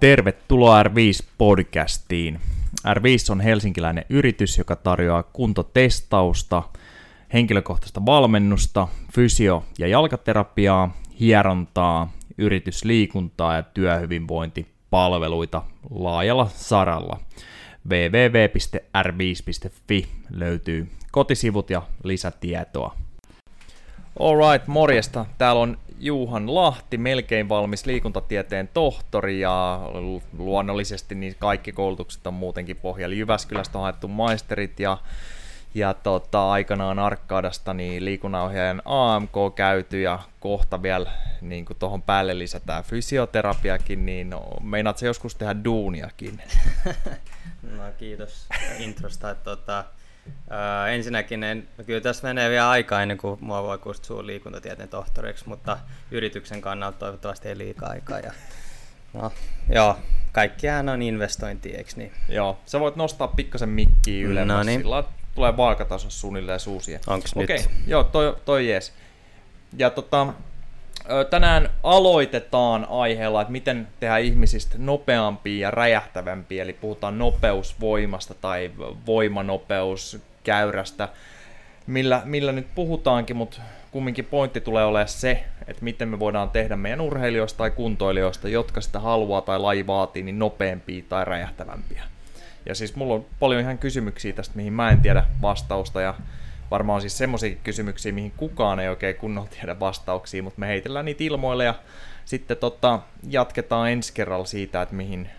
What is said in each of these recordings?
Tervetuloa R5-podcastiin. R5 on helsinkiläinen yritys, joka tarjoaa kuntotestausta, henkilökohtaista valmennusta, fysio- ja jalkaterapiaa, hierontaa, yritysliikuntaa ja työhyvinvointipalveluita laajalla saralla. www.r5.fi löytyy kotisivut ja lisätietoa. Alright, morjesta. Täällä on Juhan Lahti, melkein valmis liikuntatieteen tohtori ja luonnollisesti niin kaikki koulutukset on muutenkin pohjalla. Jyväskylästä on haettu maisterit ja, ja tota, aikanaan Arkkaadasta niin liikunnanohjaajan AMK käyty ja kohta vielä niin tuohon päälle lisätään fysioterapiakin, niin meinaat se joskus tehdä duuniakin? No kiitos introsta. Että, tota, Öö, ensinnäkin en, kyllä tässä menee vielä aikaa ennen kuin mua voi kutsua liikuntatieteen tohtoriksi, mutta yrityksen kannalta toivottavasti ei liikaa aikaa. Ja, no, joo, kaikkiaan on investointi, eikö niin? Joo, sä voit nostaa pikkasen mikkiä ylemmäs, no niin. sillä tulee vaakataso suunnilleen suusia. Onks Okei, nyt? joo, toi, toi jees. Ja tota, tänään aloitetaan aiheella, että miten tehdä ihmisistä nopeampia ja räjähtävämpiä, eli puhutaan nopeusvoimasta tai voimanopeuskäyrästä, millä, millä nyt puhutaankin, mutta kumminkin pointti tulee olemaan se, että miten me voidaan tehdä meidän urheilijoista tai kuntoilijoista, jotka sitä haluaa tai laji vaatii, niin nopeampia tai räjähtävämpiä. Ja siis mulla on paljon ihan kysymyksiä tästä, mihin mä en tiedä vastausta, ja varmaan on siis semmoisia kysymyksiä, mihin kukaan ei oikein kunnolla tiedä vastauksia, mutta me heitellään niitä ilmoille ja sitten tota, jatketaan ensi kerralla siitä, että mihin,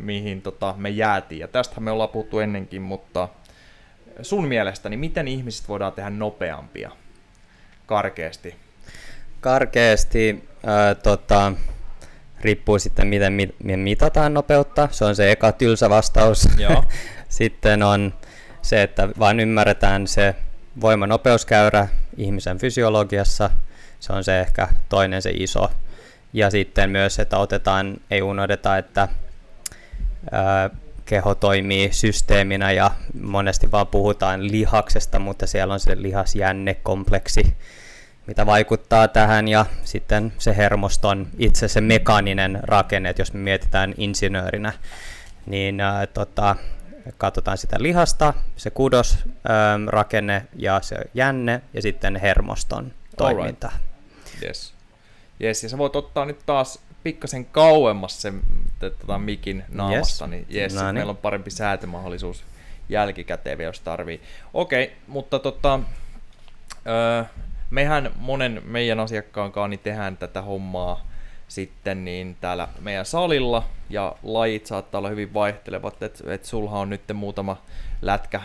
mihin tota, me jäätiin. Ja tästähän me ollaan puhuttu ennenkin, mutta sun mielestäni miten ihmiset voidaan tehdä nopeampia karkeasti? Karkeasti äh, tota, riippuu sitten miten mitataan nopeutta. Se on se eka tylsä vastaus. Joo. sitten on se, että vain ymmärretään se voimanopeuskäyrä ihmisen fysiologiassa, se on se ehkä toinen se iso. Ja sitten myös, että otetaan, ei unohdeta, että ää, keho toimii systeeminä ja monesti vaan puhutaan lihaksesta, mutta siellä on se lihasjännekompleksi, mitä vaikuttaa tähän ja sitten se hermoston itse se mekaaninen rakenne, että jos me mietitään insinöörinä, niin ää, tota, katsotaan sitä lihasta, se kudos, ähm, rakenne ja se jänne ja sitten hermoston toiminta. Yes. yes. Ja sä voit ottaa nyt taas pikkasen kauemmas sen tota, mikin naamasta, yes. niin yes, no niin. meillä on parempi säätömahdollisuus jälkikäteen jos tarvii. Okei, okay, mutta tota, öö, mehän monen meidän asiakkaan kanssa niin tehdään tätä hommaa sitten niin täällä meidän salilla, ja lajit saattaa olla hyvin vaihtelevat, että et sulha on nyt muutama lätkä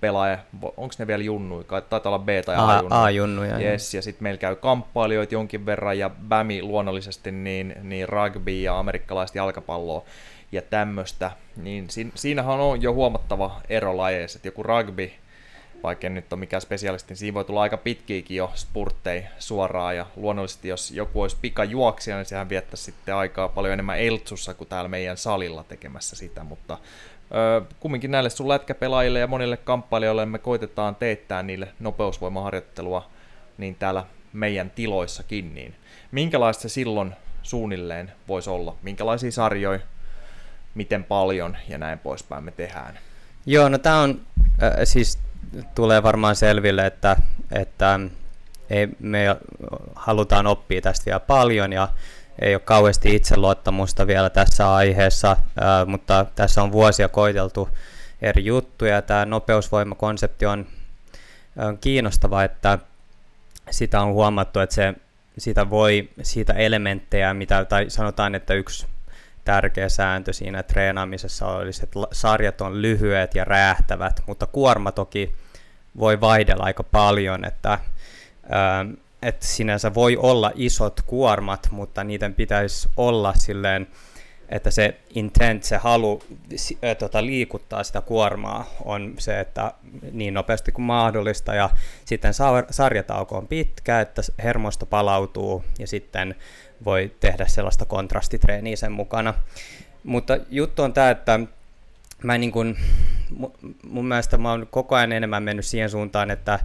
pelaaja, onko ne vielä junnuja, taitaa olla B tai A-junnuja. A-junnuja yes, ja sitten meillä käy kamppailijoita jonkin verran, ja BAMI luonnollisesti, niin, niin rugby ja amerikkalaista jalkapalloa ja tämmöistä, niin siinä, siinähän on jo huomattava ero lajeissa, että joku rugby vaikka nyt on mikään spesialisti, niin siinä voi tulla aika pitkiäkin jo spurtteja suoraan, ja luonnollisesti jos joku olisi pikajuoksija, niin sehän viettäisi sitten aikaa paljon enemmän Eltsussa kuin täällä meidän salilla tekemässä sitä, mutta ö, kumminkin näille sun lätkäpelaajille ja monille kamppailijoille me koitetaan teettää niille nopeusvoimaharjoittelua niin täällä meidän tiloissakin, niin minkälaista se silloin suunnilleen voisi olla, minkälaisia sarjoja, miten paljon ja näin poispäin me tehdään. Joo, no tämä on äh, siis tulee varmaan selville, että, että ei, me halutaan oppia tästä vielä paljon ja ei ole kauheasti itseluottamusta vielä tässä aiheessa, ää, mutta tässä on vuosia koiteltu eri juttuja. Tämä nopeusvoimakonsepti on, on kiinnostava, että sitä on huomattu, että se, sitä voi, siitä elementtejä, mitä, tai sanotaan, että yksi tärkeä sääntö siinä treenaamisessa olisi, että sarjat on lyhyet ja räjähtävät, mutta kuorma toki voi vaihdella aika paljon, että, ää, että sinänsä voi olla isot kuormat, mutta niiden pitäisi olla silleen, että se intent, se halu ä, tota, liikuttaa sitä kuormaa on se, että niin nopeasti kuin mahdollista. Ja sitten sarjatauko on pitkä, että hermosto palautuu ja sitten voi tehdä sellaista kontrastitreeniä sen mukana. Mutta juttu on tämä, että mä niin kun, mun mielestä mä oon koko ajan enemmän mennyt siihen suuntaan, että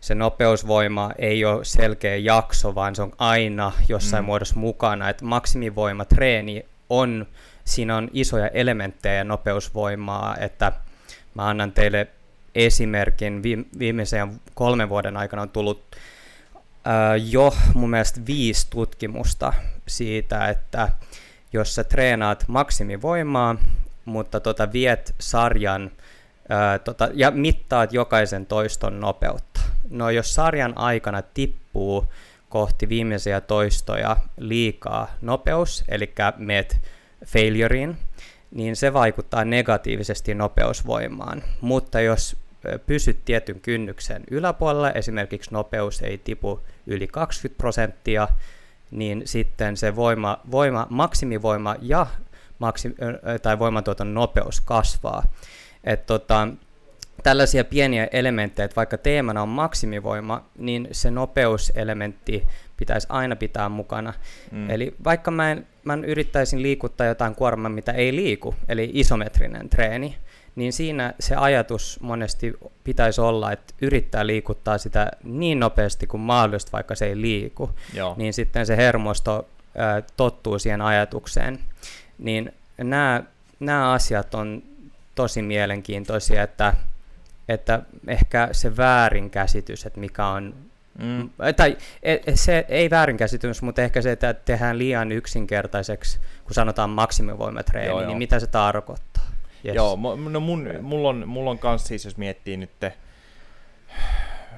se nopeusvoima ei ole selkeä jakso, vaan se on aina jossain mm. muodossa mukana. Että maksimivoimatreeni on, siinä on isoja elementtejä nopeusvoimaa, että mä annan teille esimerkin. Viimeisen kolmen vuoden aikana on tullut jo mun mielestä viisi tutkimusta siitä, että jos sä treenaat maksimivoimaa, mutta tota, viet sarjan ää, tota, ja mittaat jokaisen toiston nopeutta. No jos sarjan aikana tippuu kohti viimeisiä toistoja liikaa nopeus, eli meet failureen, niin se vaikuttaa negatiivisesti nopeusvoimaan. Mutta jos pysyt tietyn kynnyksen yläpuolella, esimerkiksi nopeus ei tipu yli 20 prosenttia, niin sitten se voima, voima, maksimivoima ja maksim, tai voimantuoton nopeus kasvaa. Et tota, tällaisia pieniä elementtejä, että vaikka teemana on maksimivoima, niin se nopeuselementti pitäisi aina pitää mukana. Mm. Eli vaikka mä, en, mä yrittäisin liikuttaa jotain kuormaa, mitä ei liiku, eli isometrinen treeni, niin siinä se ajatus monesti pitäisi olla, että yrittää liikuttaa sitä niin nopeasti kuin mahdollista, vaikka se ei liiku, Joo. niin sitten se hermosto ää, tottuu siihen ajatukseen. Niin nämä, nämä asiat on tosi mielenkiintoisia, että, että ehkä se väärinkäsitys, että mikä on Mm. Tai e, se ei väärinkäsitys, mutta ehkä se, että tehdään liian yksinkertaiseksi, kun sanotaan maksimivoimatreeni, joo, niin joo. mitä se tarkoittaa? Yes. Joo, no mun, mulla on, mulla on kans siis, jos miettii nyt,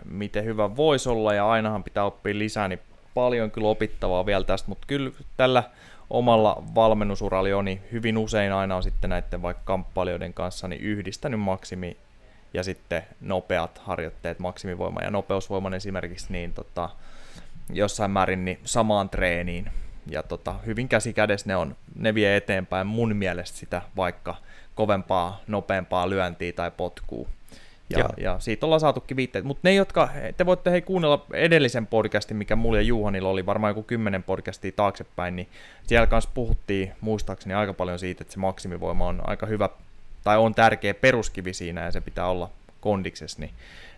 miten hyvä voisi olla, ja ainahan pitää oppia lisää, niin paljon kyllä opittavaa vielä tästä, mutta kyllä tällä omalla valmennusuralla on, niin hyvin usein aina on sitten näiden vaikka kamppailijoiden kanssa niin yhdistänyt maksimi ja sitten nopeat harjoitteet, maksimivoima ja nopeusvoiman esimerkiksi, niin tota, jossain määrin niin samaan treeniin. Ja tota, hyvin käsi kädessä ne, on, ne vie eteenpäin mun mielestä sitä vaikka kovempaa, nopeampaa lyöntiä tai potkua. Ja, ja siitä ollaan saatukin viitteet. Mutta ne, jotka, te voitte hei kuunnella edellisen podcastin, mikä mulla ja Juhanilla oli varmaan joku kymmenen podcastia taaksepäin, niin siellä kanssa puhuttiin muistaakseni aika paljon siitä, että se maksimivoima on aika hyvä, tai on tärkeä peruskivi siinä, ja se pitää olla kondiksessa, niin,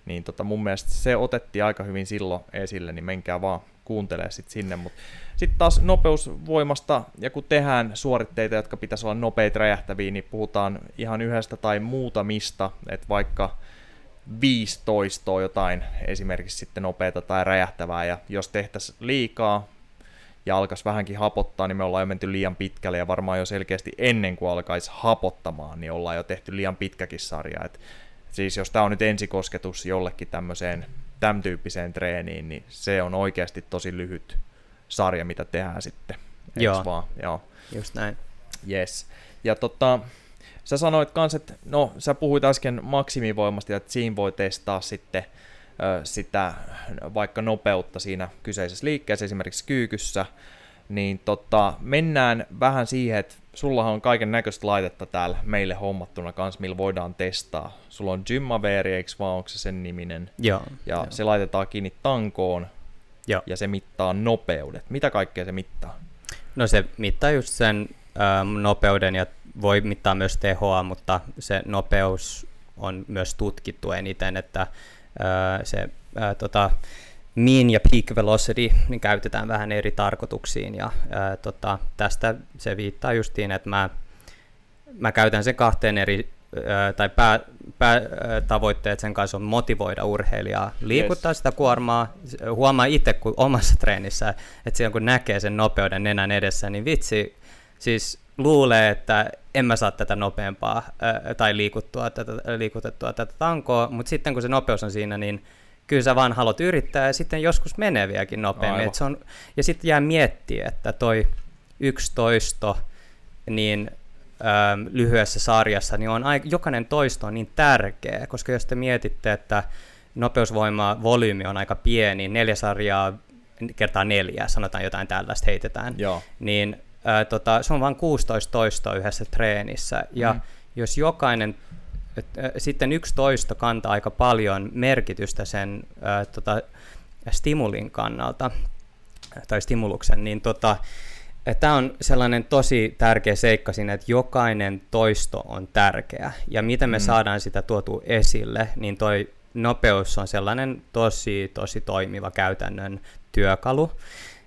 niin tota mun mielestä se otettiin aika hyvin silloin esille, niin menkää vaan kuuntelee sitten sinne, mutta sitten taas nopeusvoimasta, ja kun tehdään suoritteita, jotka pitäisi olla nopeita räjähtäviä, niin puhutaan ihan yhdestä tai muutamista, että vaikka 15 jotain esimerkiksi sitten nopeita tai räjähtävää, ja jos tehtäisiin liikaa ja alkaisi vähänkin hapottaa, niin me ollaan jo menty liian pitkälle, ja varmaan jo selkeästi ennen kuin alkaisi hapottamaan, niin ollaan jo tehty liian pitkäkin sarja. Et siis jos tämä on nyt ensikosketus jollekin tämmöiseen tämän tyyppiseen treeniin, niin se on oikeasti tosi lyhyt sarja, mitä tehdään sitten. Joo. Vaan? Joo. Just näin. Yes. Ja tota, sä sanoit kans, että no, sä puhuit äsken maksimivoimasta, että siinä voi testaa sitten ö, sitä vaikka nopeutta siinä kyseisessä liikkeessä, esimerkiksi kyykyssä, niin tota, mennään vähän siihen, että sullahan on kaiken näköistä laitetta täällä meille hommattuna kanssa, millä voidaan testaa. Sulla on Gymmaveri, eikö vaan, onko se sen niminen? Joo. Ja joo. se laitetaan kiinni tankoon, joo. ja se mittaa nopeudet. Mitä kaikkea se mittaa? No se mittaa just sen ähm, nopeuden ja voi mittaa myös tehoa, mutta se nopeus on myös tutkittu eniten, että äh, se äh, tota, mean ja peak velocity niin käytetään vähän eri tarkoituksiin ja ää, tota, tästä se viittaa justiin, että mä, mä käytän sen kahteen eri ää, tai pää, pää, tavoitteet sen kanssa on motivoida urheilijaa, liikuttaa yes. sitä kuormaa, huomaa itse kun omassa treenissä, että silloin kun näkee sen nopeuden nenän edessä, niin vitsi, siis luulee, että en mä saa tätä nopeampaa ää, tai liikuttua, tätä, liikutettua tätä tankoa, mutta sitten kun se nopeus on siinä, niin kyllä sä vaan haluat yrittää ja sitten joskus menee vieläkin nopeammin. Et se on, ja sitten jää miettiä, että toi yksi toisto niin ähm, lyhyessä sarjassa, niin on aika, jokainen toisto on niin tärkeä, koska jos te mietitte, että nopeusvoima volyymi on aika pieni, neljä sarjaa kertaa neljä, sanotaan jotain tällaista heitetään, Joo. niin äh, tota, se on vain 16 toistoa yhdessä treenissä, ja mm. jos jokainen sitten yksi toisto kantaa aika paljon merkitystä sen ää, tota, stimulin kannalta, tai stimuluksen, niin tota, Tämä on sellainen tosi tärkeä seikka siinä, että jokainen toisto on tärkeä. Ja miten me mm. saadaan sitä tuotu esille, niin toi nopeus on sellainen tosi, tosi toimiva käytännön työkalu.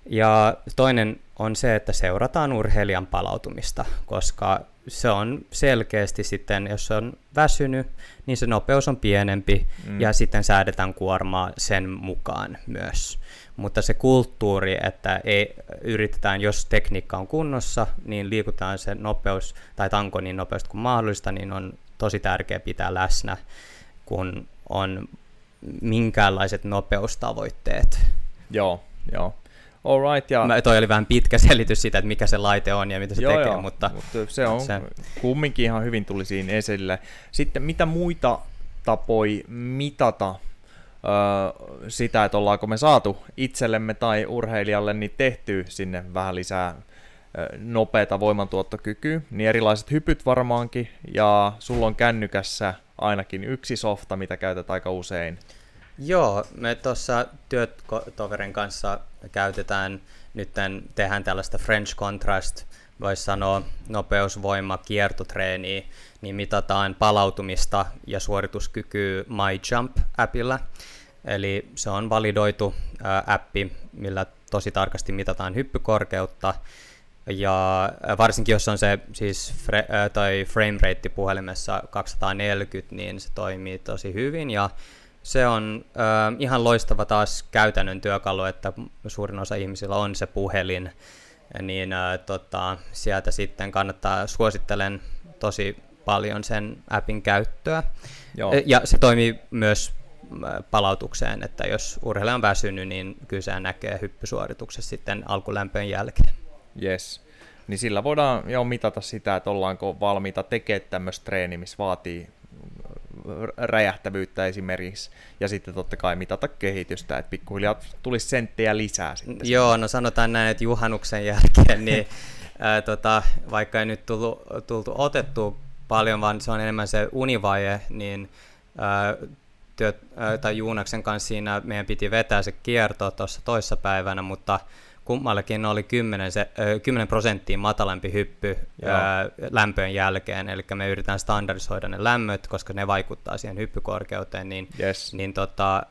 Ja toinen on se, että seurataan urheilijan palautumista, koska se on selkeästi sitten, jos on väsynyt, niin se nopeus on pienempi mm. ja sitten säädetään kuormaa sen mukaan myös. Mutta se kulttuuri, että ei, yritetään, jos tekniikka on kunnossa, niin liikutaan se nopeus tai tanko niin nopeasti kuin mahdollista, niin on tosi tärkeää pitää läsnä, kun on minkäänlaiset nopeustavoitteet. Joo, joo. Alright, ja... Mä, toi oli vähän pitkä selitys siitä, että mikä se laite on ja mitä se joo, tekee, joo, mutta... mutta se on se... kumminkin ihan hyvin tuli siinä esille. Sitten mitä muita tapoi mitata öö, sitä, että ollaanko me saatu itsellemme tai urheilijalle niin tehty sinne vähän lisää nopeata voimantuottokykyä, niin erilaiset hypyt varmaankin, ja sulla on kännykässä ainakin yksi softa, mitä käytät aika usein. Joo, me tuossa työtoverin kanssa käytetään, nyt tehdään tällaista French Contrast, voisi sanoa nopeusvoima kiertotreeniä, niin mitataan palautumista ja suorituskykyä MyJump-appilla. Eli se on validoitu appi, millä tosi tarkasti mitataan hyppykorkeutta, ja varsinkin jos on se siis fre, tai frame rate puhelimessa 240, niin se toimii tosi hyvin ja se on äh, ihan loistava taas käytännön työkalu, että suurin osa ihmisillä on se puhelin, niin äh, tota, sieltä sitten kannattaa, suosittelen tosi paljon sen appin käyttöä. Joo. Ja se toimii myös palautukseen, että jos urheilija on väsynyt, niin kyllä se näkee hyppysuorituksessa sitten alkulämpön jälkeen. Yes. Niin sillä voidaan jo mitata sitä, että ollaanko valmiita tekemään tämmöistä treeniä, missä vaatii räjähtävyyttä esimerkiksi, ja sitten totta kai mitata kehitystä, että pikkuhiljaa tulisi senttejä lisää sitten. Joo, no sanotaan näin, että juhannuksen jälkeen, niin ää, tota, vaikka ei nyt tultu, tultu otettu paljon, vaan se on enemmän se univaihe, niin ää, työt, ää, tai Juunaksen kanssa siinä meidän piti vetää se kierto tuossa toissa päivänä, mutta kummallakin oli 10, se, 10 prosenttia matalampi hyppy ää, lämpöön jälkeen, eli me yritetään standardisoida ne lämmöt, koska ne vaikuttaa siihen hyppykorkeuteen, niin, yes. niin tota,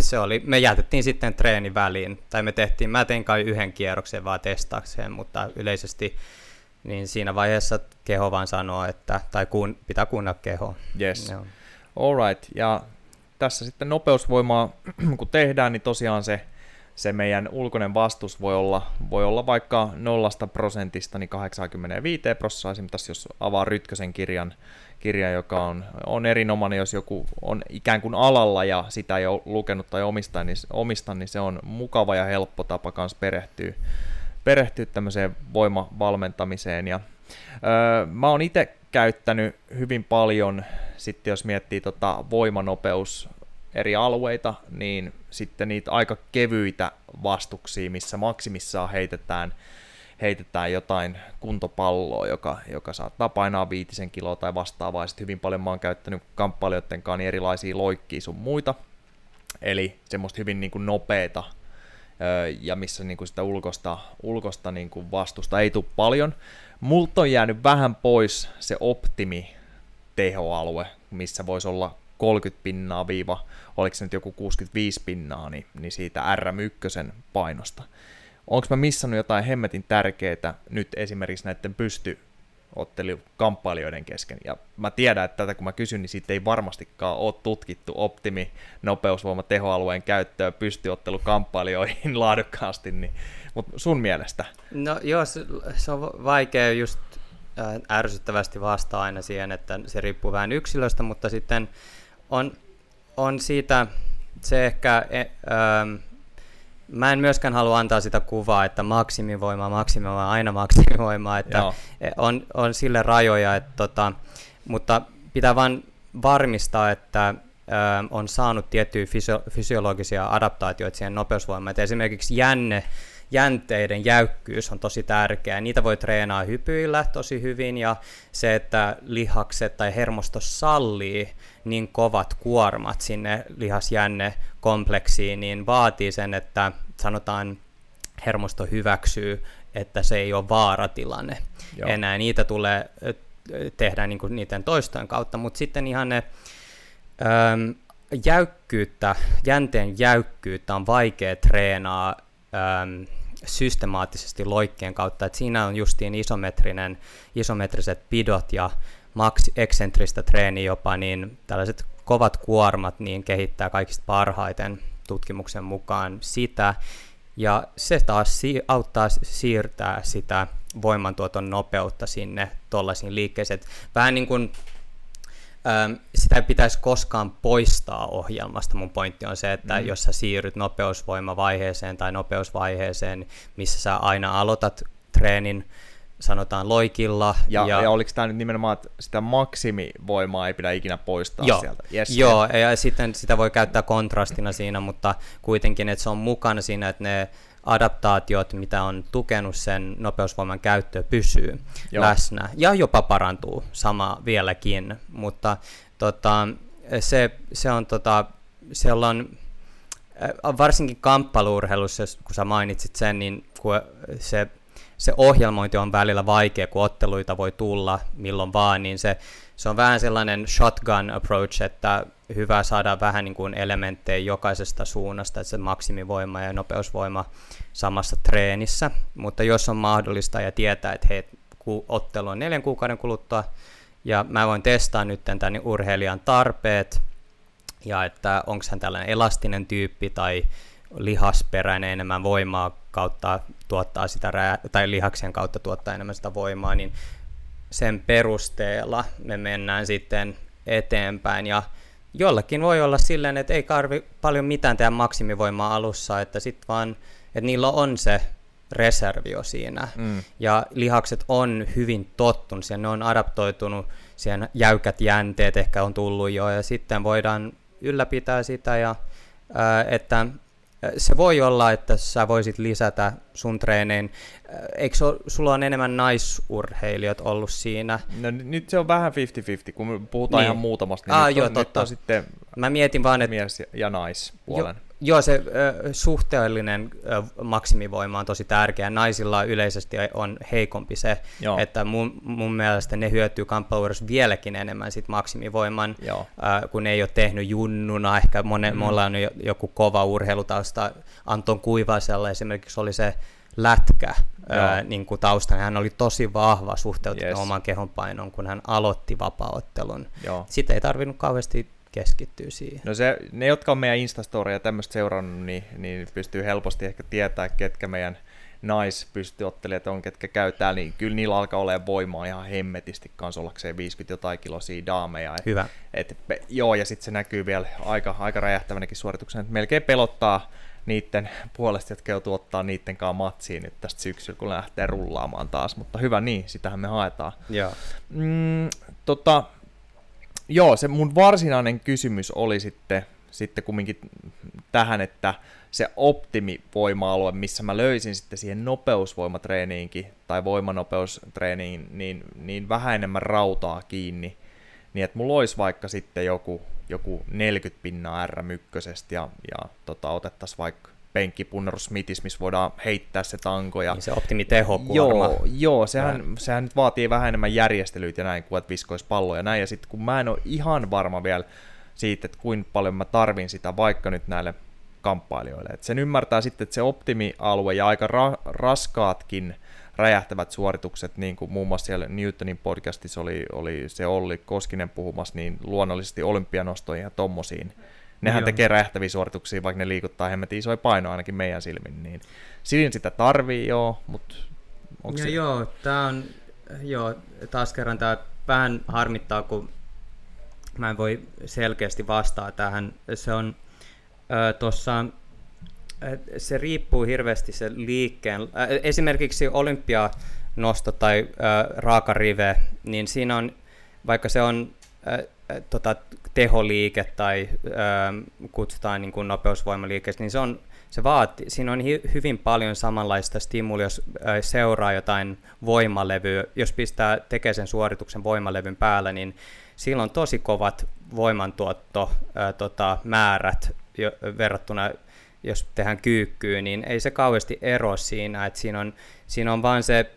se oli, me jätettiin sitten treeni väliin, tai me tehtiin, mä tein kai yhden kierroksen vaan testaakseen, mutta yleisesti niin siinä vaiheessa keho vaan sanoo, että, tai kun, pitää kuunnella keho. Yes. All right. Ja tässä sitten nopeusvoimaa, kun tehdään, niin tosiaan se se meidän ulkoinen vastus voi olla, voi olla vaikka nollasta prosentista niin 85 prosenttia, esimerkiksi jos avaa Rytkösen kirjan, kirja, joka on, on erinomainen, jos joku on ikään kuin alalla ja sitä ei ole lukenut tai omista, niin, omista, niin se on mukava ja helppo tapa myös perehtyä, perehtyä tämmöiseen voimavalmentamiseen. Ja, öö, mä oon itse käyttänyt hyvin paljon, sitten jos miettii tota voimanopeus eri alueita, niin sitten niitä aika kevyitä vastuksia, missä maksimissaan heitetään, heitetään jotain kuntopalloa, joka, joka saattaa painaa viitisen kiloa tai vastaavaa. Sitten hyvin paljon mä oon käyttänyt kamppailijoiden kanssa niin erilaisia loikkia sun muita. Eli semmoista hyvin niin kuin nopeeta ja missä niin kuin sitä ulkosta, ulkosta niin kuin vastusta ei tule paljon. Multa on jäänyt vähän pois se optimi tehoalue, missä voisi olla 30 pinnaa viiva, oliko se nyt joku 65 pinnaa, niin, niin siitä RM1 painosta. Onko mä missannut jotain hemmetin tärkeää nyt esimerkiksi näiden pysty kamppailijoiden kesken. Ja mä tiedän, että tätä kun mä kysyn, niin siitä ei varmastikaan ole tutkittu optimi nopeusvoima tehoalueen käyttöä pystyottelukamppailijoihin laadukkaasti, niin, mutta sun mielestä? No joo, se, on vaikea just ärsyttävästi vastaa aina siihen, että se riippuu vähän yksilöstä, mutta sitten on, on siitä se ehkä, e, ähm, mä en myöskään halua antaa sitä kuvaa, että maksimivoima, maksimivoima, aina maksimivoimaa, että Joo. E, on, on sille rajoja, että tota, mutta pitää vain varmistaa, että ähm, on saanut tiettyjä fysio- fysiologisia adaptaatioita siihen nopeusvoimaan. Että esimerkiksi jänne, jänteiden jäykkyys on tosi tärkeää. Niitä voi treenaa hypyillä tosi hyvin ja se, että lihakset tai hermosto sallii niin kovat kuormat sinne lihasjänne kompleksiin, niin vaatii sen, että sanotaan hermosto hyväksyy, että se ei ole vaaratilanne Joo. enää. Niitä tulee tehdä niin kuin niiden toistojen kautta, mutta sitten ihan ne äm, jäykkyyttä, jänteen jäykkyyttä on vaikea treenaa äm, systemaattisesti loikkeen kautta, että siinä on justiin isometrinen, isometriset pidot ja max eksentristä treeni jopa, niin tällaiset kovat kuormat niin kehittää kaikista parhaiten tutkimuksen mukaan sitä, ja se taas si- auttaa siirtää sitä voimantuoton nopeutta sinne tuollaisiin liikkeisiin. Vähän niin kuin sitä ei pitäisi koskaan poistaa ohjelmasta. Mun pointti on se, että mm. jos sä siirryt nopeusvoimavaiheeseen tai nopeusvaiheeseen, missä sä aina aloitat treenin sanotaan loikilla. Ja, ja, ja oliko tämä nyt nimenomaan, että sitä maksimivoimaa ei pidä ikinä poistaa joo, sieltä? Yes, joo, ja, ja sitten sitä voi käyttää kontrastina siinä, mutta kuitenkin, että se on mukana siinä, että ne adaptaatiot, mitä on tukenut sen nopeusvoiman käyttö, pysyy joo. läsnä ja jopa parantuu sama vieläkin, mutta tota, se, se on tota, siellä on varsinkin kamppailurheilussa, kun sä mainitsit sen, niin kun se se ohjelmointi on välillä vaikea, kun otteluita voi tulla milloin vaan, niin se, se on vähän sellainen shotgun approach, että hyvä saada vähän niin kuin elementtejä jokaisesta suunnasta, että se maksimivoima ja nopeusvoima samassa treenissä, mutta jos on mahdollista ja tietää, että hei, ottelu on neljän kuukauden kuluttua, ja mä voin testaa nyt tämän urheilijan tarpeet, ja että onko hän tällainen elastinen tyyppi tai lihasperäinen enemmän voimaa kautta tuottaa sitä, tai lihaksen kautta tuottaa enemmän sitä voimaa, niin sen perusteella me mennään sitten eteenpäin. Ja jollakin voi olla silleen, että ei karvi paljon mitään tehdä maksimivoimaa alussa, että sitten vaan, että niillä on se reservio siinä. Mm. Ja lihakset on hyvin tottunut siihen, ne on adaptoitunut, siihen jäykät jänteet ehkä on tullut jo, ja sitten voidaan ylläpitää sitä, ja ää, että se voi olla, että sä voisit lisätä sun treeneen. Eikö se, sulla on enemmän naisurheilijat ollut siinä? No nyt se on vähän 50-50, kun puhutaan niin. ihan muutamasta. Niin ah, joo, on, totta. On sitten Mä mietin vaan, että... Mies ja naispuolen. Jo, Joo, se ö, suhteellinen ö, maksimivoima on tosi tärkeä. Naisilla yleisesti on heikompi se, Joo. että mun, mun mielestä ne hyötyy kamppailuudessa vieläkin enemmän sit maksimivoiman, ö, kun ne ei ole tehnyt junnuna. Ehkä monen, mm. mulla on joku kova urheilutausta. Anton Kuivasella esimerkiksi oli se lätkä ää, niin kuin taustana. Hän oli tosi vahva suhteutettu yes. oman kehonpainon, kun hän aloitti vapaaottelun. Sitten ei tarvinnut kauheasti keskittyy siihen. No se, ne, jotka on meidän Instastoria ja tämmöistä seurannut, niin, niin pystyy helposti ehkä tietää, ketkä meidän naispystyottelijat on, ketkä käy täällä, niin kyllä niillä alkaa olemaan voimaa ihan hemmetisti kanssa ollakseen 50 jotain kilosia daameja. Et, Hyvä. Et, joo, ja sitten se näkyy vielä aika, aika räjähtävänäkin suorituksena, että melkein pelottaa niiden puolesta, jotka joutuu ottaa niiden kanssa matsiin nyt tästä syksyllä, kun lähtee rullaamaan taas, mutta hyvä niin, sitähän me haetaan. Joo. Mm, tota, joo, se mun varsinainen kysymys oli sitten, sitten kumminkin tähän, että se optimivoima-alue, missä mä löysin sitten siihen nopeusvoimatreeniinkin tai voimanopeustreeniin, niin, niin vähän enemmän rautaa kiinni, niin että mulla olisi vaikka sitten joku, joku 40 pinnaa R ja, ja tota, otettaisiin vaikka penkkipunnerus Smithis, missä voidaan heittää se tanko. Ja... Niin se optimiteho Joo, joo sehän, sehän nyt vaatii vähän enemmän järjestelyitä ja näin, kuin että viskoisi palloja ja näin. Ja sitten kun mä en ole ihan varma vielä siitä, että kuinka paljon mä tarvin sitä vaikka nyt näille kamppailijoille. Et sen ymmärtää sitten, että se optimialue ja aika ra- raskaatkin räjähtävät suoritukset, niin kuin muun muassa siellä Newtonin podcastissa oli, oli se Olli Koskinen puhumassa, niin luonnollisesti olympianostoihin ja tommosiin Nehän Joo. tekee räjähtäviä suorituksia, vaikka ne liikuttaa hemmetin isoja painoa ainakin meidän silmin. Niin silin sitä tarvii joo, mutta onko se... Joo, tämä on, joo, taas kerran tämä vähän harmittaa, kun mä en voi selkeästi vastaa tähän. Se on tuossa, se riippuu hirveästi se liikkeen, äh, esimerkiksi olympianosto tai äh, raakarive, niin siinä on, vaikka se on äh, tota, teholiike tai äh, kutsutaan niin kuin nopeusvoimaliikkeeksi, niin se, on, se vaati, siinä on hi, hyvin paljon samanlaista stimulia, jos äh, seuraa jotain voimalevyä, jos pistää, tekee sen suorituksen voimalevyn päällä, niin silloin on tosi kovat voimantuotto äh, tota, määrät jo, verrattuna jos tehdään kyykkyyn, niin ei se kauheasti ero siinä, että siinä on, siinä on vain se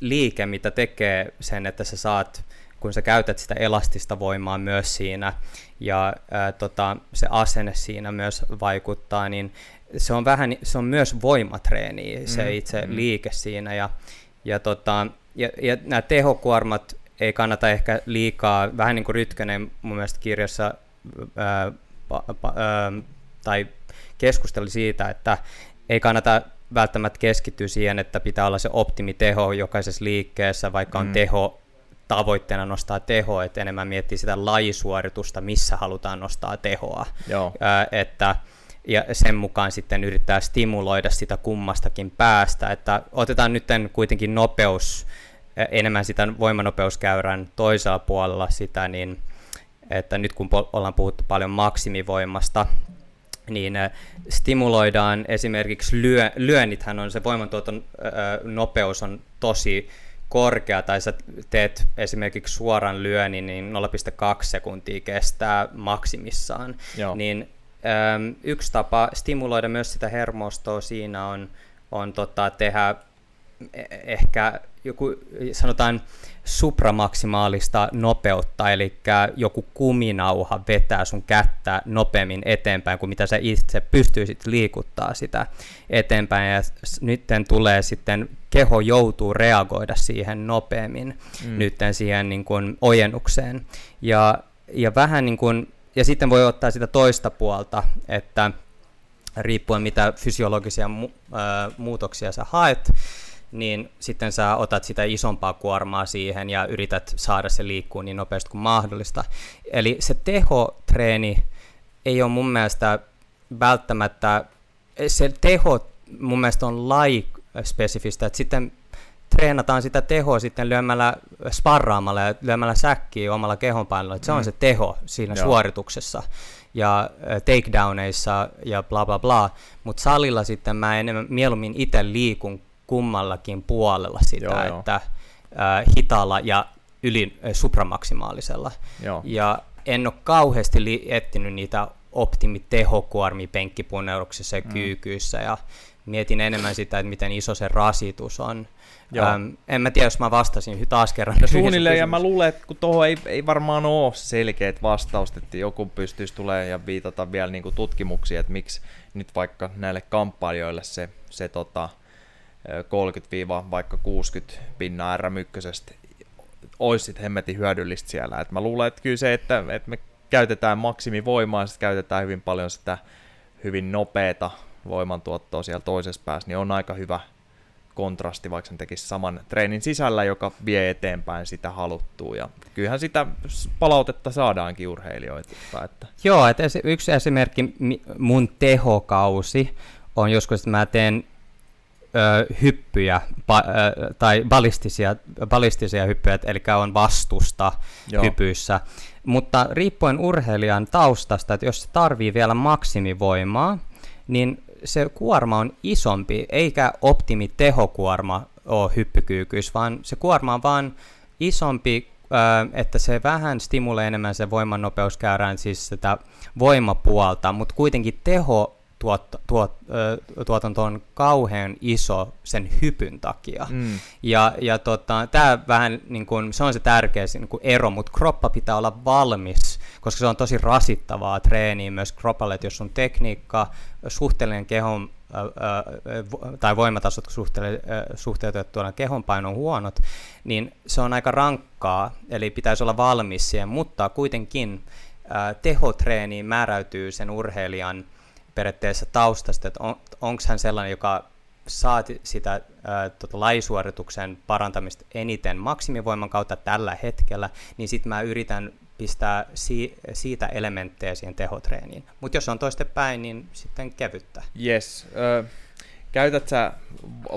liike, mitä tekee sen, että sä saat kun sä käytät sitä elastista voimaa myös siinä ja ää, tota, se asenne siinä myös vaikuttaa, niin se on, vähän, se on myös voimatreeni, mm, se itse mm. liike siinä ja, ja, tota, ja, ja nämä tehokuormat ei kannata ehkä liikaa, vähän niin kuin Rytkönen mun mielestä kirjassa ää, pa, pa, ää, tai keskusteli siitä, että ei kannata välttämättä keskittyä siihen, että pitää olla se optimiteho jokaisessa liikkeessä, vaikka on mm. teho tavoitteena nostaa tehoa, että enemmän miettii sitä lajisuoritusta, missä halutaan nostaa tehoa. Joo. Ää, että ja sen mukaan sitten yrittää stimuloida sitä kummastakin päästä, että otetaan nyt kuitenkin nopeus, enemmän sitä voimanopeuskäyrän toisella puolella sitä, niin että nyt kun ollaan puhuttu paljon maksimivoimasta, niin stimuloidaan esimerkiksi lyö, lyönnithän on se voimantuoton nopeus on tosi korkea, tai sä teet esimerkiksi suoran lyönnin, niin 0,2 sekuntia kestää maksimissaan, Joo. niin yksi tapa stimuloida myös sitä hermostoa siinä on, on tota, tehdä e-, ehkä joku, sanotaan, supramaksimaalista nopeutta, eli joku kuminauha vetää sun kättä nopeammin eteenpäin kuin mitä sä itse pystyisit liikuttaa sitä eteenpäin, ja nyt tulee sitten, keho joutuu reagoida siihen nopeammin, mm. nyt siihen niin kuin ojennukseen, ja, ja vähän niin kuin, ja sitten voi ottaa sitä toista puolta, että riippuen mitä fysiologisia mu- äh, muutoksia sä haet, niin sitten sä otat sitä isompaa kuormaa siihen ja yrität saada se liikkuu niin nopeasti kuin mahdollista. Eli se tehotreeni ei ole mun mielestä välttämättä, se teho mun mielestä on laji-spesifistä, että sitten treenataan sitä tehoa sitten lyömällä, sparraamalla ja lyömällä säkkiä omalla kehonpainolla, että se mm. on se teho siinä Joo. suorituksessa ja takedowneissa ja bla bla bla, mutta salilla sitten mä enemmän mieluummin itse liikun kummallakin puolella sitä, joo, että joo. hitaalla ja yli supramaksimaalisella. Joo. Ja en ole kauheasti li- etsinyt niitä optimitehokuormi penkkipunneruksissa ja mm. kyykyissä ja mietin enemmän sitä, että miten iso se rasitus on. Ähm, en mä tiedä, jos mä vastasin taas kerran. No suunnilleen, ja mä luulen, että kun tuohon ei, ei varmaan ole selkeät vastaukset, että joku pystyisi tulemaan ja viitata vielä niin kuin tutkimuksia, että miksi nyt vaikka näille kamppailijoille se, se tota, 30 vaikka 60 pinnaa R1 olisi sitten hemmetin hyödyllistä siellä. Et mä luulen, että kyllä se, että, että me käytetään maksimivoimaa, sitten käytetään hyvin paljon sitä hyvin nopeata voimantuottoa siellä toisessa päässä, niin on aika hyvä kontrasti, vaikka sen tekisi saman treenin sisällä, joka vie eteenpäin sitä haluttua. Ja kyllähän sitä palautetta saadaankin urheilijoilta. Että... Joo, että yksi esimerkki mun tehokausi on joskus, että mä teen ö, hyppyjä ba, ö, tai ballistisia, ballistisia hyppyjä, eli on vastusta Joo. hypyissä. Mutta riippuen urheilijan taustasta, että jos se tarvii vielä maksimivoimaa, niin se kuorma on isompi, eikä optimitehokuorma ole hyppykyykyys, vaan se kuorma on vaan isompi, että se vähän stimuloi enemmän se voimannopeuskäyrään, siis sitä voimapuolta, mutta kuitenkin teho tuot, tuot, tuotanto on kauhean iso sen hypyn takia. Mm. Ja, ja tota, tämä vähän niin kun, se on se tärkeä niin kun ero, mutta kroppa pitää olla valmis, koska se on tosi rasittavaa treeniä myös kropalle, että jos sun tekniikka, suhteellinen kehon tai voimatasot suhteutettuna kehonpainon huonot, niin se on aika rankkaa, eli pitäisi olla valmis siihen, mutta kuitenkin tehotreeniin määräytyy sen urheilijan periaatteessa taustasta, että on, onko hän sellainen, joka saa sitä ää, tota, laisuorituksen parantamista eniten maksimivoiman kautta tällä hetkellä, niin sitten mä yritän pistää si- siitä elementtejä siihen tehotreeniin. Mutta jos on toistepäin, niin sitten kevyttä. Yes. Ö, käytät sä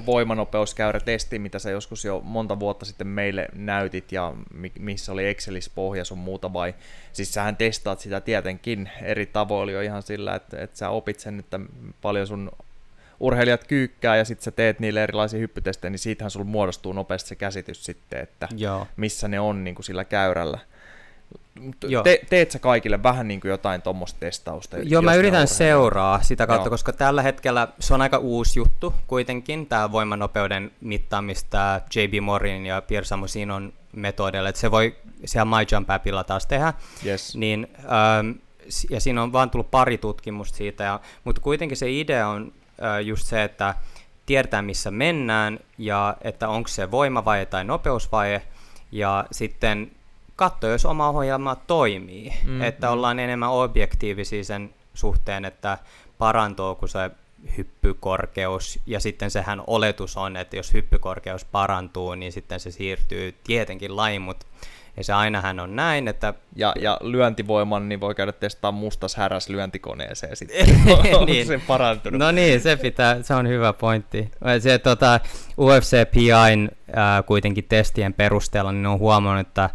voimanopeuskäyrä-testi, mitä sä joskus jo monta vuotta sitten meille näytit ja missä oli Excelis pohja sun muuta vai siis sähän testaat sitä tietenkin eri tavoilla jo ihan sillä, että, että sä opit sen, että paljon sun urheilijat kyykkää ja sitten sä teet niille erilaisia hyppytestejä, niin siitähän sulla muodostuu nopeasti se käsitys sitten, että Joo. missä ne on niin kuin sillä käyrällä. Te, teet sä kaikille vähän niin kuin jotain tuommoista testausta? Joo, mä yritän seuraa sitä kautta, Joo. koska tällä hetkellä se on aika uusi juttu kuitenkin, tämä voimanopeuden mittaamista, JB Morin ja Pierre Samusin on metodeilla, että se voi siellä My Jump appilla taas tehdä, Yes. niin, ähm, ja siinä on vaan tullut pari tutkimusta siitä, ja, mutta kuitenkin se idea on äh, just se, että tietää missä mennään, ja että onko se voimavaje tai nopeusvaje, ja sitten katsoa, jos oma ohjelma toimii, Mm, että mm. ollaan enemmän objektiivisia sen suhteen, että parantuuko se hyppykorkeus, ja sitten sehän oletus on, että jos hyppykorkeus parantuu, niin sitten se siirtyy tietenkin lajiin, mutta ja se ainahan on näin, että Ja, ja lyöntivoiman niin voi käydä testaa mustas häräs lyöntikoneeseen sitten. Niin. se parantunut? No niin, se, pitää, se on hyvä pointti. Se, tota, UFC PIn ää, kuitenkin testien perusteella niin on huomannut, että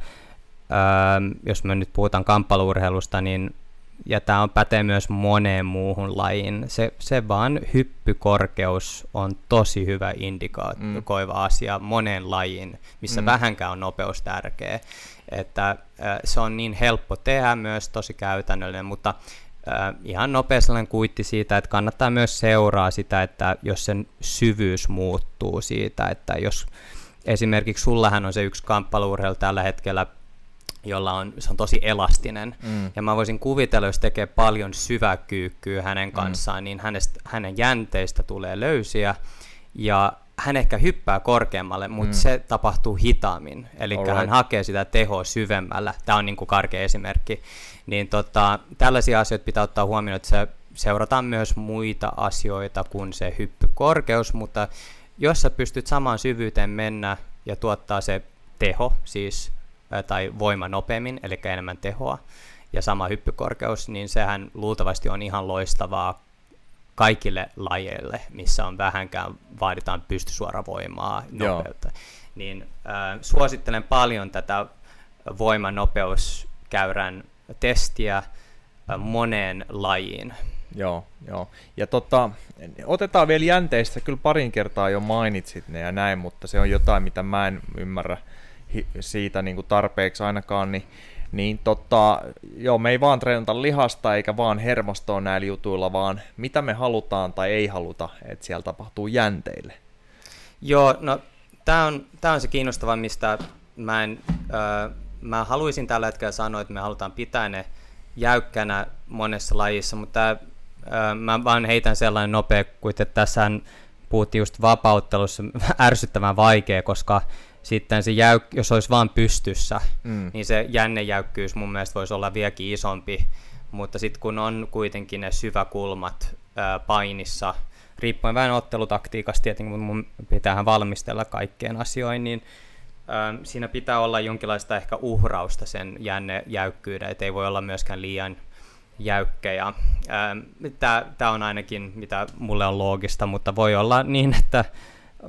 ää, jos me nyt puhutaan kamppailurheilusta, niin ja tämä on pätee myös moneen muuhun lajiin. Se, se vaan hyppykorkeus on tosi hyvä indikaatioiva mm. asia moneen lajiin, missä Mm. vähänkään on nopeus tärkeä. Että äh, se on niin helppo tehdä myös, tosi käytännöllinen, mutta äh, ihan nopea sellainen kuitti siitä, että kannattaa myös seuraa sitä, että jos sen syvyys muuttuu siitä, että jos esimerkiksi sullahan on se yksi kamppailurheilu tällä hetkellä, jolla on, se on tosi elastinen. Mm. Ja mä voisin kuvitella, jos tekee paljon syväkyykkyä hänen kanssaan, mm. niin hänestä, hänen jänteistä tulee löysiä ja hän ehkä hyppää korkeammalle, mutta Mm. mm. se tapahtuu hitaammin. Eli Alright. hän hakee sitä tehoa syvemmällä. Tämä on niin kuin karkea esimerkki. Niin tota, tällaisia asioita pitää ottaa huomioon, että se seurataan myös muita asioita kuin se hyppykorkeus, mutta jos sä pystyt samaan syvyyteen mennä ja tuottaa se teho, siis tai voima nopeammin, eli enemmän tehoa, ja sama hyppykorkeus, niin sehän luultavasti on ihan loistavaa kaikille lajeille, missä on vähänkään, vaaditaan pystysuoravoimaa, Joo. nopeutta. Niin äh, suosittelen paljon tätä voimanopeuskäyrän testiä äh, moneen lajiin. Joo, joo. Ja tota, otetaan vielä jänteistä, kyllä parin kertaa jo mainitsit ne ja näin, mutta se on jotain, mitä mä en ymmärrä siitä niin kuin tarpeeksi ainakaan, niin, niin tota, joo, me ei vaan treenata lihasta eikä vaan hermostoa näillä jutuilla, vaan mitä me halutaan tai ei haluta, että siellä tapahtuu jänteille. Joo, no tämä on, tää on se kiinnostava, mistä mä, en, öö, mä haluaisin tällä hetkellä sanoa, että me halutaan pitää ne jäykkänä monessa lajissa, mutta öö, mä vaan heitän sellainen nopea, että tässä puhuttiin just vapauttelussa ärsyttävän vaikea, koska sitten se jäyk, jos olisi vaan pystyssä, Mm. niin se jännejäykkyys mun mielestä voisi olla vieläkin isompi, mutta sitten kun on kuitenkin ne syväkulmat ää, painissa, riippuen vähän ottelutaktiikasta tietenkin, mutta mun pitäähän valmistella kaikkeen asioihin, niin ää, siinä pitää olla jonkinlaista ehkä uhrausta sen jännejäykkyyden, että ei voi olla myöskään liian jäykkä. Ja, Tämä on ainakin, mitä mulle on loogista, mutta voi olla niin, että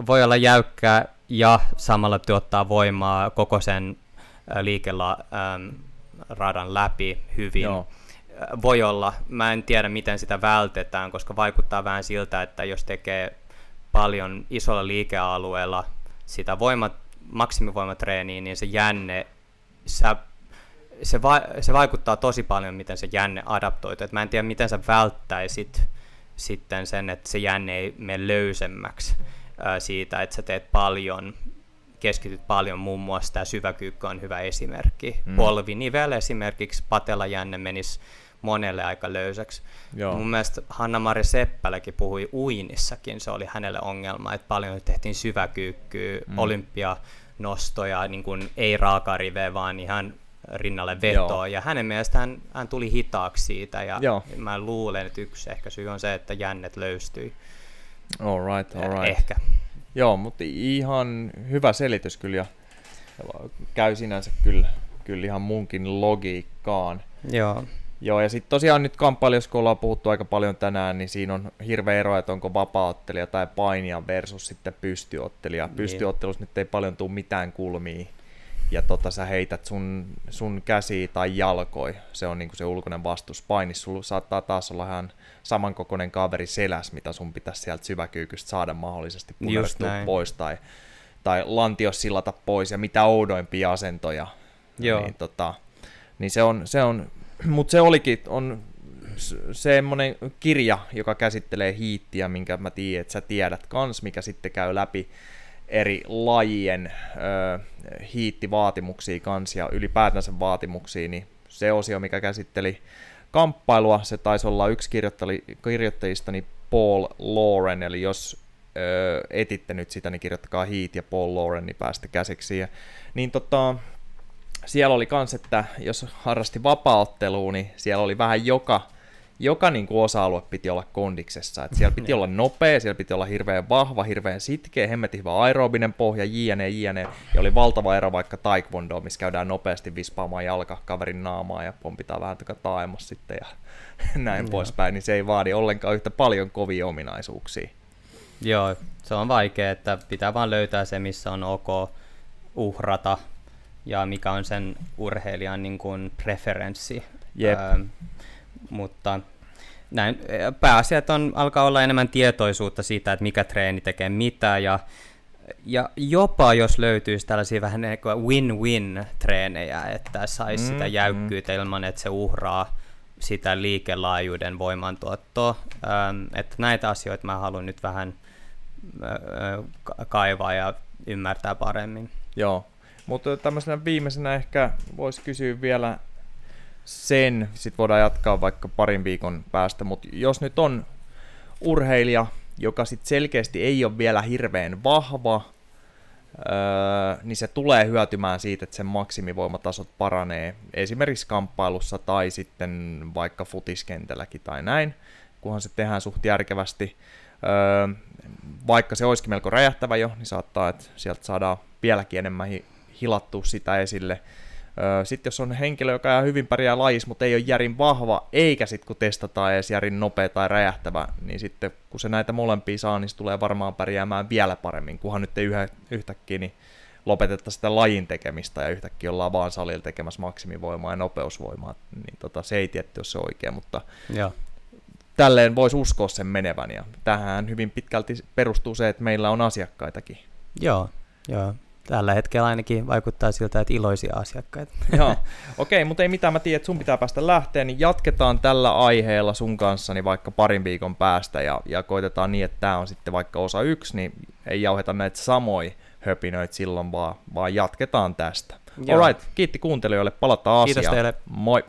voi olla jäykkää ja samalla tuottaa voimaa koko sen liikella äm, radan läpi hyvin. Joo. Voi olla, mä en tiedä miten sitä vältetään, koska vaikuttaa vähän siltä, että jos tekee paljon isolla liikealueella sitä voimat, maksimivoimatreeniä, niin se jänne, sä, se, va, se vaikuttaa tosi paljon, miten se jänne adaptoituu. Et mä en tiedä, miten sä välttäisit sitten sen, että se jänne ei mene löysemmäksi siitä, että sä teet paljon, keskityt paljon, muun muassa tämä syväkyykky on hyvä esimerkki. Mm. Polvinivel esimerkiksi, patelajänne menisi monelle aika löysäksi. Joo. Mun mielestä Hanna-Mari Seppäläkin puhui uinissakin, se oli hänelle ongelma, että paljon tehtiin syväkyykkyä, Mm. mm. olympianostoja, niin kuin ei raakariveä, vaan ihan rinnalle vetoa, Joo. ja hänen mielestään hän, hän tuli hitaaksi siitä, ja Joo. mä luulen, että yksi ehkä syy on se, että jännet löystyi. All right, all right. Ehkä. Joo, mutta ihan hyvä selitys kyllä ja käy sinänsä kyllä, kyllä ihan munkin logiikkaan. Joo. Joo, ja sitten tosiaan nyt kamppailijassa, kun ollaan puhuttu aika paljon tänään, niin siinä on hirveä ero, että onko vapaaottelija tai painija versus sitten pystyottelija. Niin. Pystyottelussa nyt ei paljon tule mitään kulmia, ja tota, sä heität sun, sun käsi tai jalkoi, se on niinku se ulkoinen vastus. Painissa sulla saattaa taas olla ihan samankokoinen kaveri seläs, mitä sun pitäisi sieltä syväkyykystä saada mahdollisesti punerrettua pois, tai, tai lantios sillata pois, ja mitä oudoimpia asentoja. Joo. Niin, tota, niin se on, se on mutta se olikin, on semmoinen kirja, joka käsittelee hiittiä, minkä mä tiedän, että sä tiedät kans, mikä sitten käy läpi eri lajien ö, hiittivaatimuksia kans ja ylipäätänsä vaatimuksia, niin se osio, mikä käsitteli kamppailua, se taisi olla yksi kirjoittajistani Paul Lauren, eli jos ö, etitte nyt sitä, niin kirjoittakaa Heat ja Paul Lauren, niin päästä käsiksi. Ja, niin tota, siellä oli kans, että jos harrasti vapaaottelua, niin siellä oli vähän joka, joka niin kuin osa-alue piti olla kondiksessa. Et siellä piti olla nopea, siellä piti olla hirveän vahva, hirveän sitkeä, hemmetin hyvä aerobinen pohja, jne, jne. Ja oli valtava ero vaikka taekwondo, missä käydään nopeasti vispaamaan jalka kaverin naamaa ja pompitaan vähän taaemmas sitten ja näin poispäin, niin se ei vaadi ollenkaan yhtä paljon kovia ominaisuuksia. Joo, se on vaikea, että pitää vaan löytää se, missä on ok uhrata ja mikä on sen urheilijan niin kuin preferenssi. Yep. Öö, mutta näin, pääasiat on, alkaa olla enemmän tietoisuutta siitä, että mikä treeni tekee mitä ja ja jopa jos löytyisi tällaisia vähän niin win-win treenejä, että saisi mm, sitä mm. jäykkyyttä mm. ilman, että se uhraa sitä liikelaajuuden voimantuottoa. Ähm, että näitä asioita mä haluan nyt vähän äh, kaivaa ja ymmärtää paremmin. Joo, mutta tämmöisenä viimeisenä ehkä voisi kysyä vielä sen, sitten voidaan jatkaa vaikka parin viikon päästä, mutta jos nyt on urheilija, joka sitten selkeästi ei ole vielä hirveän vahva, öö, niin se tulee hyötymään siitä, että sen maksimivoimatasot paranee esimerkiksi kamppailussa tai sitten vaikka futiskentälläkin tai näin, kunhan se tehdään suht järkevästi. Öö, vaikka se olisikin melko räjähtävä jo, niin saattaa, että sieltä saadaan vieläkin enemmän hilattua sitä esille. Sitten jos on henkilö, joka hyvin pärjää lajissa, mutta ei ole järin vahva, eikä sitten kun testataan edes järin nopea tai räjähtävä, niin sitten kun se näitä molempia saa, niin se tulee varmaan pärjäämään vielä paremmin, kunhan nyt ei yhä, yhtäkkiä niin lopetettaisiin sitä lajin tekemistä ja yhtäkkiä ollaan vaan salilla tekemässä maksimivoimaa ja nopeusvoimaa, niin tota, se ei tietty ole se oikea, mutta ja. tälleen voisi uskoa sen menevän ja tähän hyvin pitkälti perustuu se, että meillä on asiakkaitakin. Joo, joo tällä hetkellä ainakin vaikuttaa siltä, että iloisia asiakkaita. Joo, okei, okay, mutta ei mitään, mä tiedän, että sun pitää päästä lähteä, niin jatketaan tällä aiheella sun kanssani vaikka parin viikon päästä ja, ja koitetaan niin, että tämä on sitten vaikka osa yksi, niin ei jauheta näitä samoja höpinöitä silloin, vaan, vaan jatketaan tästä. Joo. Alright, kiitti kuuntelijoille, palataan asiaan. Kiitos teille. Moi.